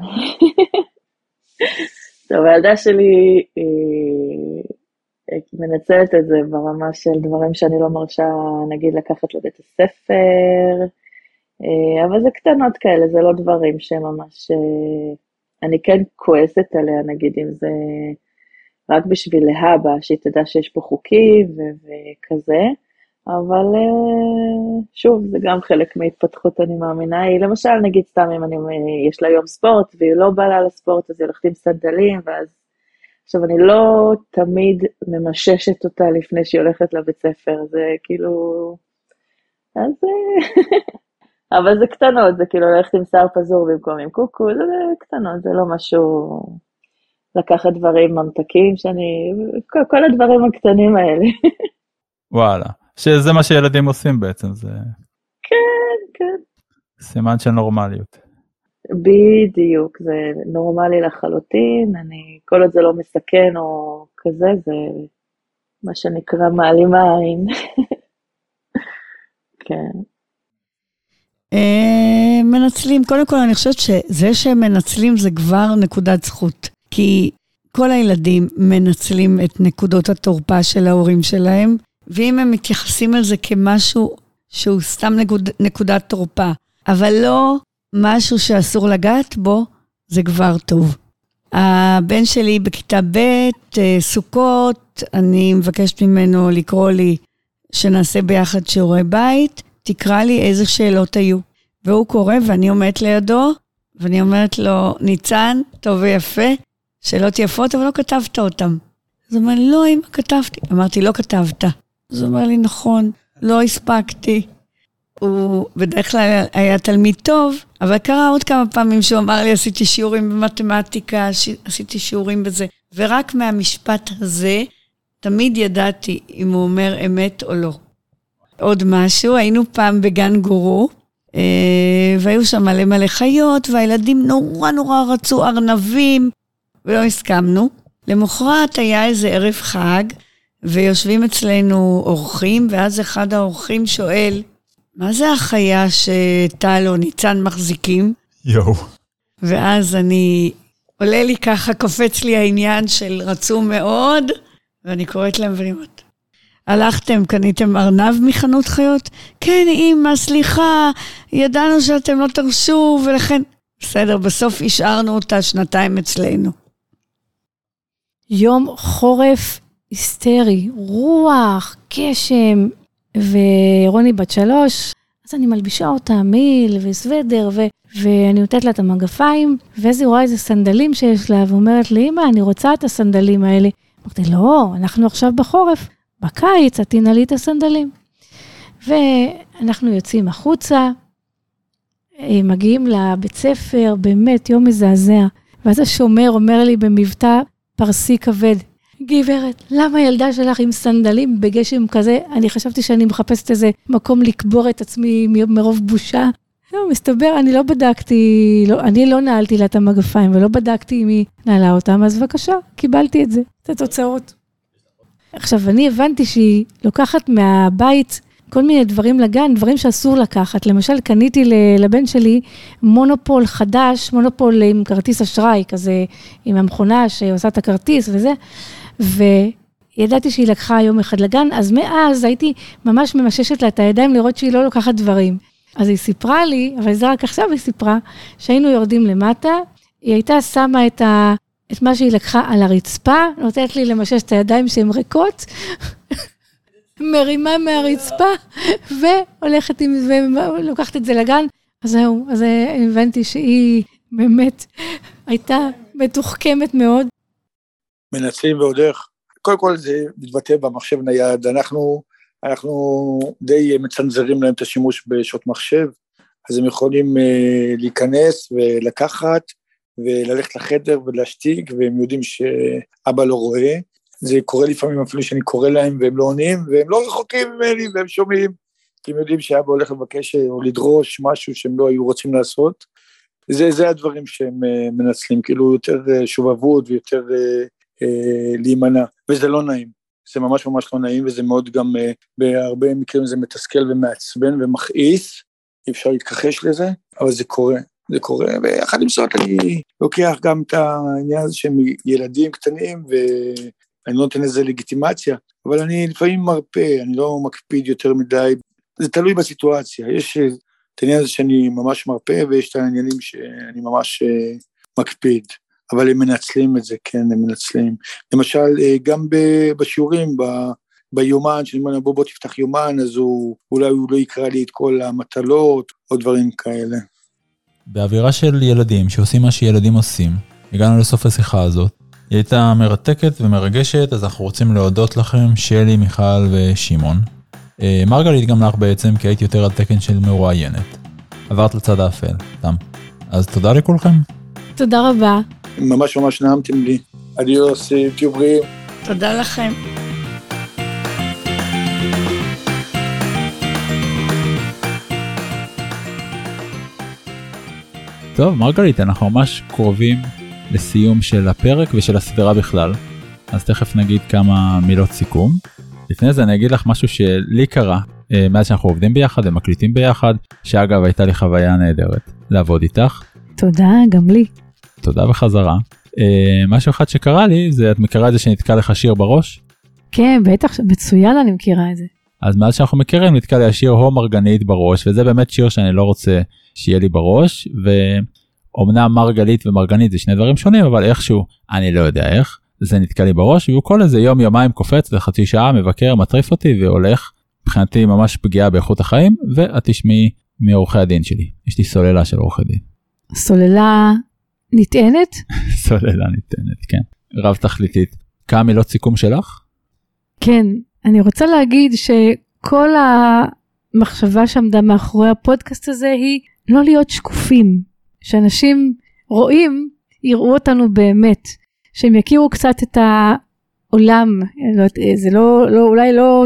טוב, הילדה שלי אה, מנצלת את זה ברמה של דברים שאני לא מרשה, נגיד, לקחת לבית הספר, אה, אבל זה קטנות כאלה, זה לא דברים שממש... אה, אני כן כועסת עליה, נגיד, אם זה רק בשביל להבא, שהיא תדע שיש פה חוקים וכזה, אבל שוב, זה גם חלק מהתפתחות, אני מאמינה. היא למשל, נגיד סתם אם אני, יש לה יום ספורט והיא לא באה לספורט, אז היא הולכת עם סנדלים, ואז... עכשיו, אני לא תמיד ממששת אותה לפני שהיא הולכת לבית ספר, זה כאילו... אז... אבל זה קטנות, זה כאילו ללכת עם שיער פזור במקום עם קוקו, זה קטנות, זה לא משהו... לקחת דברים ממתקים שאני... כל, כל הדברים הקטנים האלה. וואלה. שזה מה שילדים עושים בעצם, זה... כן, כן. סימן של נורמליות. בדיוק, זה נורמלי לחלוטין, אני, כל עוד זה לא מסכן או כזה, זה מה שנקרא מעלים העין. כן. אה, מנצלים, קודם כל אני חושבת שזה שהם מנצלים זה כבר נקודת זכות. כי כל הילדים מנצלים את נקודות התורפה של ההורים שלהם, ואם הם מתייחסים לזה כמשהו שהוא סתם נקוד, נקודת תורפה, אבל לא משהו שאסור לגעת בו, זה כבר טוב. הבן שלי בכיתה ב', אה, סוכות, אני מבקשת ממנו לקרוא לי שנעשה ביחד שיעורי בית, תקרא לי איזה שאלות היו. והוא קורא ואני עומדת לידו, ואני אומרת לו, ניצן, טוב ויפה, שאלות יפות, אבל לא כתבת אותן. אז הוא אומר לי, לא, אמא, כתבתי. אמרתי, לא כתבת. אז הוא אומר לי, נכון, לא הספקתי. הוא בדרך כלל היה תלמיד טוב, אבל קרה עוד כמה פעמים שהוא אמר לי, עשיתי שיעורים במתמטיקה, עשיתי שיעורים בזה. ורק מהמשפט הזה, תמיד ידעתי אם הוא אומר אמת או לא. עוד משהו, היינו פעם בגן גורו, אה, והיו שם מלא מלא חיות, והילדים נורא נורא רצו ארנבים, ולא הסכמנו. למחרת היה איזה ערב חג, ויושבים אצלנו אורחים, ואז אחד האורחים שואל, מה זה החיה שטל או ניצן מחזיקים? יואו. ואז אני, עולה לי ככה, קופץ לי העניין של רצו מאוד, ואני קוראת להם ואני אומרת, הלכתם, קניתם ארנב מחנות חיות? כן, אמא, סליחה, ידענו שאתם לא תרשו, ולכן... בסדר, בסוף השארנו אותה שנתיים אצלנו. יום חורף היסטרי, רוח, גשם, ורוני בת שלוש, אז אני מלבישה אותה מיל וסוודר, ו- ואני נותנת לה את המגפיים, ואז היא רואה איזה סנדלים שיש לה, ואומרת לי, אמא, אני רוצה את הסנדלים האלה. אמרתי, לא, אנחנו עכשיו בחורף, בקיץ את תנעלי את הסנדלים. ואנחנו יוצאים החוצה, אה, מגיעים לבית ספר, באמת יום מזעזע. ואז השומר אומר לי במבטא פרסי כבד, גברת, למה הילדה שלך עם סנדלים בגשם כזה? אני חשבתי שאני מחפשת איזה מקום לקבור את עצמי מרוב בושה. לא, מסתבר, אני לא בדקתי, לא, אני לא נעלתי לה את המגפיים ולא בדקתי אם היא נעלה אותם, אז בבקשה, קיבלתי את זה, את התוצאות. עכשיו, אני הבנתי שהיא לוקחת מהבית כל מיני דברים לגן, דברים שאסור לקחת. למשל, קניתי לבן שלי מונופול חדש, מונופול עם כרטיס אשראי, כזה עם המכונה שעושה את הכרטיס וזה, וידעתי שהיא לקחה יום אחד לגן, אז מאז הייתי ממש ממששת לה את הידיים לראות שהיא לא לוקחת דברים. אז היא סיפרה לי, אבל זה רק עכשיו היא סיפרה, שהיינו יורדים למטה, היא הייתה שמה את, ה, את מה שהיא לקחה על הרצפה, נותנת לי למשש את הידיים שהן ריקות, מרימה מהרצפה, והולכת עם זה, ולוקחת את זה לגן. אז זהו, אז הבנתי שהיא באמת הייתה מתוחכמת מאוד. מנצלים ועוד איך. קודם כל זה מתבטא במחשב נייד, אנחנו, אנחנו די מצנזרים להם את השימוש בשעות מחשב, אז הם יכולים uh, להיכנס ולקחת וללכת לחדר ולהשתיק, והם יודעים שאבא לא רואה, זה קורה לפעמים אפילו שאני קורא להם והם לא עונים, והם לא רחוקים ממני והם שומעים, כי הם יודעים שאבא הולך לבקש או לדרוש משהו שהם לא היו רוצים לעשות. זה, זה הדברים שהם uh, מנצלים, כאילו יותר uh, שובבות ויותר uh, להימנע, וזה לא נעים. זה ממש ממש לא נעים, וזה מאוד גם, uh, בהרבה מקרים זה מתסכל ומעצבן ומכעיס, אי אפשר להתכחש לזה, אבל זה קורה. זה קורה, ויחד עם זאת אני לוקח גם את העניין הזה שהם ילדים קטנים, ו... אני לא נותן לזה לגיטימציה, אבל אני לפעמים מרפה, אני לא מקפיד יותר מדי, זה תלוי בסיטואציה, יש את העניין הזה שאני ממש מרפה, ויש את העניינים שאני ממש uh, מקפיד, אבל הם מנצלים את זה, כן, הם מנצלים. למשל, uh, גם בשיעורים, ב... ביומן, שאני אומר, בוא בוא תפתח יומן, אז הוא, אולי הוא לא יקרא לי את כל המטלות, או דברים כאלה. באווירה של ילדים שעושים מה שילדים עושים, הגענו לסוף השיחה הזאת. היא הייתה מרתקת ומרגשת, אז אנחנו רוצים להודות לכם, שלי, מיכל ושמעון. אה, מרגלית גם לך בעצם, כי הייתי יותר על תקן של מרואיינת. עברת לצד האפל, תם. אז תודה לכולכם. תודה רבה. ממש ממש נעמתם לי. אדיוס, תהיו בריאים. תודה לכם. טוב, מרגלית, אנחנו ממש קרובים לסיום של הפרק ושל הסדרה בכלל. אז תכף נגיד כמה מילות סיכום. לפני זה אני אגיד לך משהו שלי קרה אה, מאז שאנחנו עובדים ביחד ומקליטים ביחד, שאגב הייתה לי חוויה נהדרת לעבוד איתך. תודה, גם לי. תודה בחזרה. אה, משהו אחד שקרה לי זה את מכירה את זה שנתקע לך שיר בראש? כן, בטח, מצוין אני מכירה את זה. אז מאז שאנחנו מכירים נתקע לי השיר הו מרגנית בראש וזה באמת שיר שאני לא רוצה שיהיה לי בראש אמנם מרגלית ומרגנית זה שני דברים שונים אבל איכשהו אני לא יודע איך זה נתקע לי בראש והוא כל איזה יום יומיים קופץ לחצי שעה מבקר מטריף אותי והולך. מבחינתי ממש פגיעה באיכות החיים ואת תשמעי מעורכי הדין שלי יש לי סוללה של עורכי דין. סוללה נטענת? סוללה נטענת כן רב תכליתית. כמה מילות סיכום שלך? כן אני רוצה להגיד שכל המחשבה שעמדה מאחורי הפודקאסט הזה היא לא להיות שקופים שאנשים רואים, יראו אותנו באמת, שהם יכירו קצת את העולם, לא, זה לא, לא, אולי לא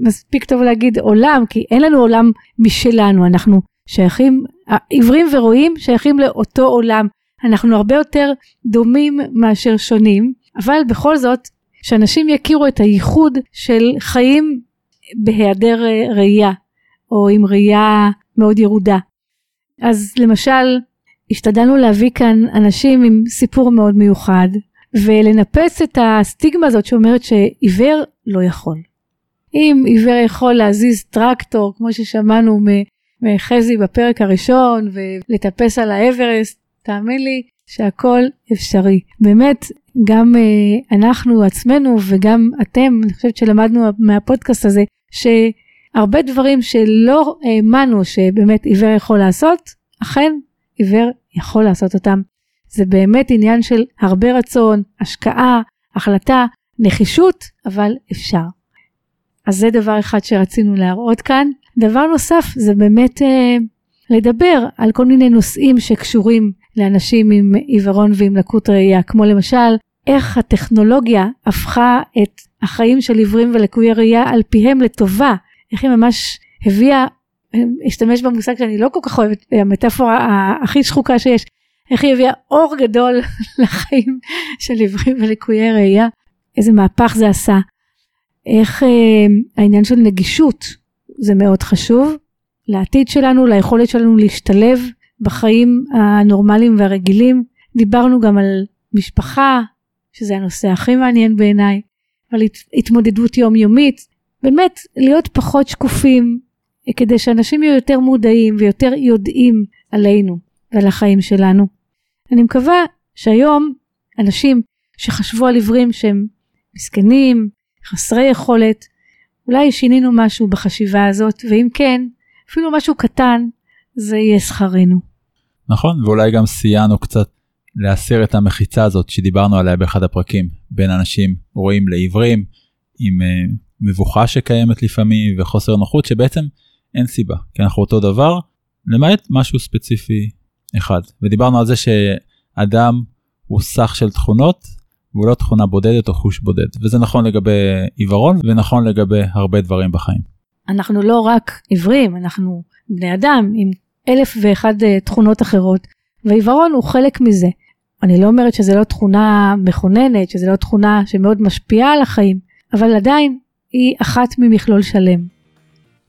מספיק טוב להגיד עולם, כי אין לנו עולם משלנו, אנחנו שייכים, עיוורים ורואים שייכים לאותו עולם. אנחנו הרבה יותר דומים מאשר שונים, אבל בכל זאת, שאנשים יכירו את הייחוד של חיים בהיעדר אה, ראייה, או עם ראייה מאוד ירודה. אז למשל, השתדלנו להביא כאן אנשים עם סיפור מאוד מיוחד, ולנפץ את הסטיגמה הזאת שאומרת שעיוור לא יכול. אם עיוור יכול להזיז טרקטור, כמו ששמענו מחזי בפרק הראשון, ולטפס על האברסט, תאמין לי שהכל אפשרי. באמת, גם אה, אנחנו עצמנו וגם אתם, אני חושבת שלמדנו מהפודקאסט הזה, שהרבה דברים שלא האמנו שבאמת עיוור יכול לעשות, אכן עיוור יכול לעשות אותם. זה באמת עניין של הרבה רצון, השקעה, החלטה, נחישות, אבל אפשר. אז זה דבר אחד שרצינו להראות כאן. דבר נוסף זה באמת אה, לדבר על כל מיני נושאים שקשורים לאנשים עם עיוורון ועם לקות ראייה, כמו למשל איך הטכנולוגיה הפכה את החיים של עיוורים ולקויי ראייה על פיהם לטובה, איך היא ממש הביאה, אשתמש במושג שאני לא כל כך אוהבת, המטאפורה הכי שחוקה שיש, איך היא הביאה אור גדול לחיים של עיוורים ולקויי ראייה, איזה מהפך זה עשה. איך אה, העניין של נגישות זה מאוד חשוב לעתיד שלנו, ליכולת שלנו להשתלב בחיים הנורמליים והרגילים. דיברנו גם על משפחה, שזה הנושא הכי מעניין בעיניי, על הת, התמודדות יומיומית, באמת להיות פחות שקופים, כדי שאנשים יהיו יותר מודעים ויותר יודעים עלינו ועל החיים שלנו. אני מקווה שהיום אנשים שחשבו על עיוורים שהם מסכנים, חסרי יכולת, אולי שינינו משהו בחשיבה הזאת, ואם כן, אפילו משהו קטן, זה יהיה שכרנו. נכון, ואולי גם סייענו קצת להסיר את המחיצה הזאת שדיברנו עליה באחד הפרקים, בין אנשים רואים לעיוורים, עם uh, מבוכה שקיימת לפעמים וחוסר נוחות שבעצם אין סיבה, כי אנחנו אותו דבר, למעט משהו ספציפי אחד. ודיברנו על זה שאדם הוא סך של תכונות והוא לא תכונה בודדת או חוש בודד וזה נכון לגבי עיוורון ונכון לגבי הרבה דברים בחיים. אנחנו לא רק עיוורים אנחנו בני אדם עם אלף ואחד אה, תכונות אחרות ועיוורון הוא חלק מזה. אני לא אומרת שזה לא תכונה מכוננת שזה לא תכונה שמאוד משפיעה על החיים אבל עדיין היא אחת ממכלול שלם.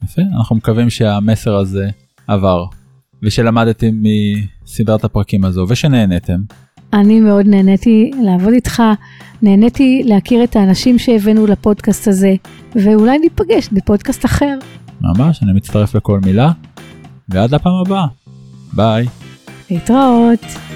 יפה אנחנו מקווים שהמסר הזה עבר ושלמדתם מסדרת הפרקים הזו ושנהנתם. אני מאוד נהניתי לעבוד איתך, נהניתי להכיר את האנשים שהבאנו לפודקאסט הזה, ואולי ניפגש בפודקאסט אחר. ממש, אני מצטרף לכל מילה, ועד לפעם הבאה. ביי. להתראות.